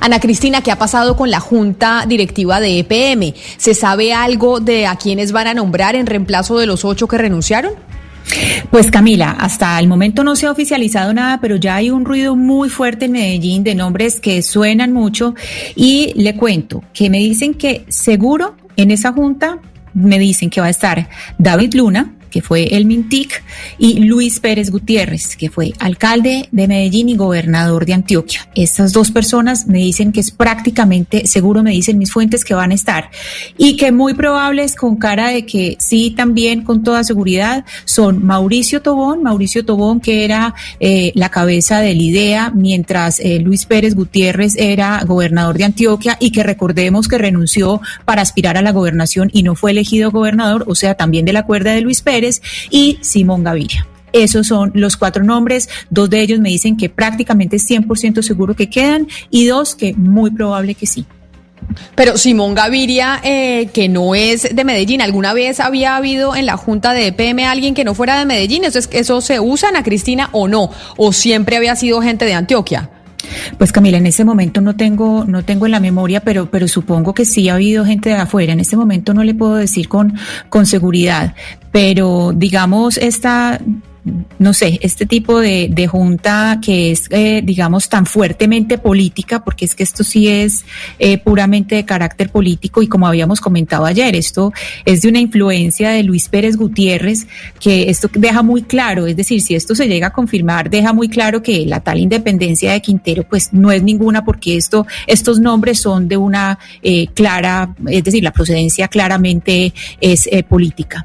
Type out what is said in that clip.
Ana Cristina, ¿qué ha pasado con la junta directiva de EPM? ¿Se sabe algo de a quiénes van a nombrar en reemplazo de los ocho que renunciaron? Pues Camila, hasta el momento no se ha oficializado nada, pero ya hay un ruido muy fuerte en Medellín de nombres que suenan mucho y le cuento que me dicen que seguro en esa junta me dicen que va a estar David Luna, que fue el Mintic, y Luis Pérez Gutiérrez, que fue alcalde de Medellín y gobernador de Antioquia. Estas dos personas me dicen que es prácticamente seguro, me dicen mis fuentes, que van a estar. Y que muy probables, con cara de que sí, también con toda seguridad, son Mauricio Tobón, Mauricio Tobón, que era eh, la cabeza del IDEA, mientras eh, Luis Pérez Gutiérrez era gobernador de Antioquia y que recordemos que renunció para aspirar a la gobernación y no fue elegido gobernador, o sea, también de la cuerda de Luis Pérez y Simón Gaviria. Esos son los cuatro nombres. Dos de ellos me dicen que prácticamente 100% seguro que quedan y dos que muy probable que sí. Pero Simón Gaviria, eh, que no es de Medellín, ¿alguna vez había habido en la Junta de EPM alguien que no fuera de Medellín? ¿Eso, es, eso se usa, Ana Cristina, o no? ¿O siempre había sido gente de Antioquia? Pues Camila, en ese momento no tengo, no tengo en la memoria, pero, pero supongo que sí ha habido gente de afuera. En este momento no le puedo decir con, con seguridad, pero digamos esta no sé, este tipo de, junta que es, eh, digamos, tan fuertemente política, porque es que esto sí es eh, puramente de carácter político y como habíamos comentado ayer, esto es de una influencia de Luis Pérez Gutiérrez, que esto deja muy claro, es decir, si esto se llega a confirmar, deja muy claro que la tal independencia de Quintero, pues no es ninguna, porque esto, estos nombres son de una eh, clara, es decir, la procedencia claramente es política.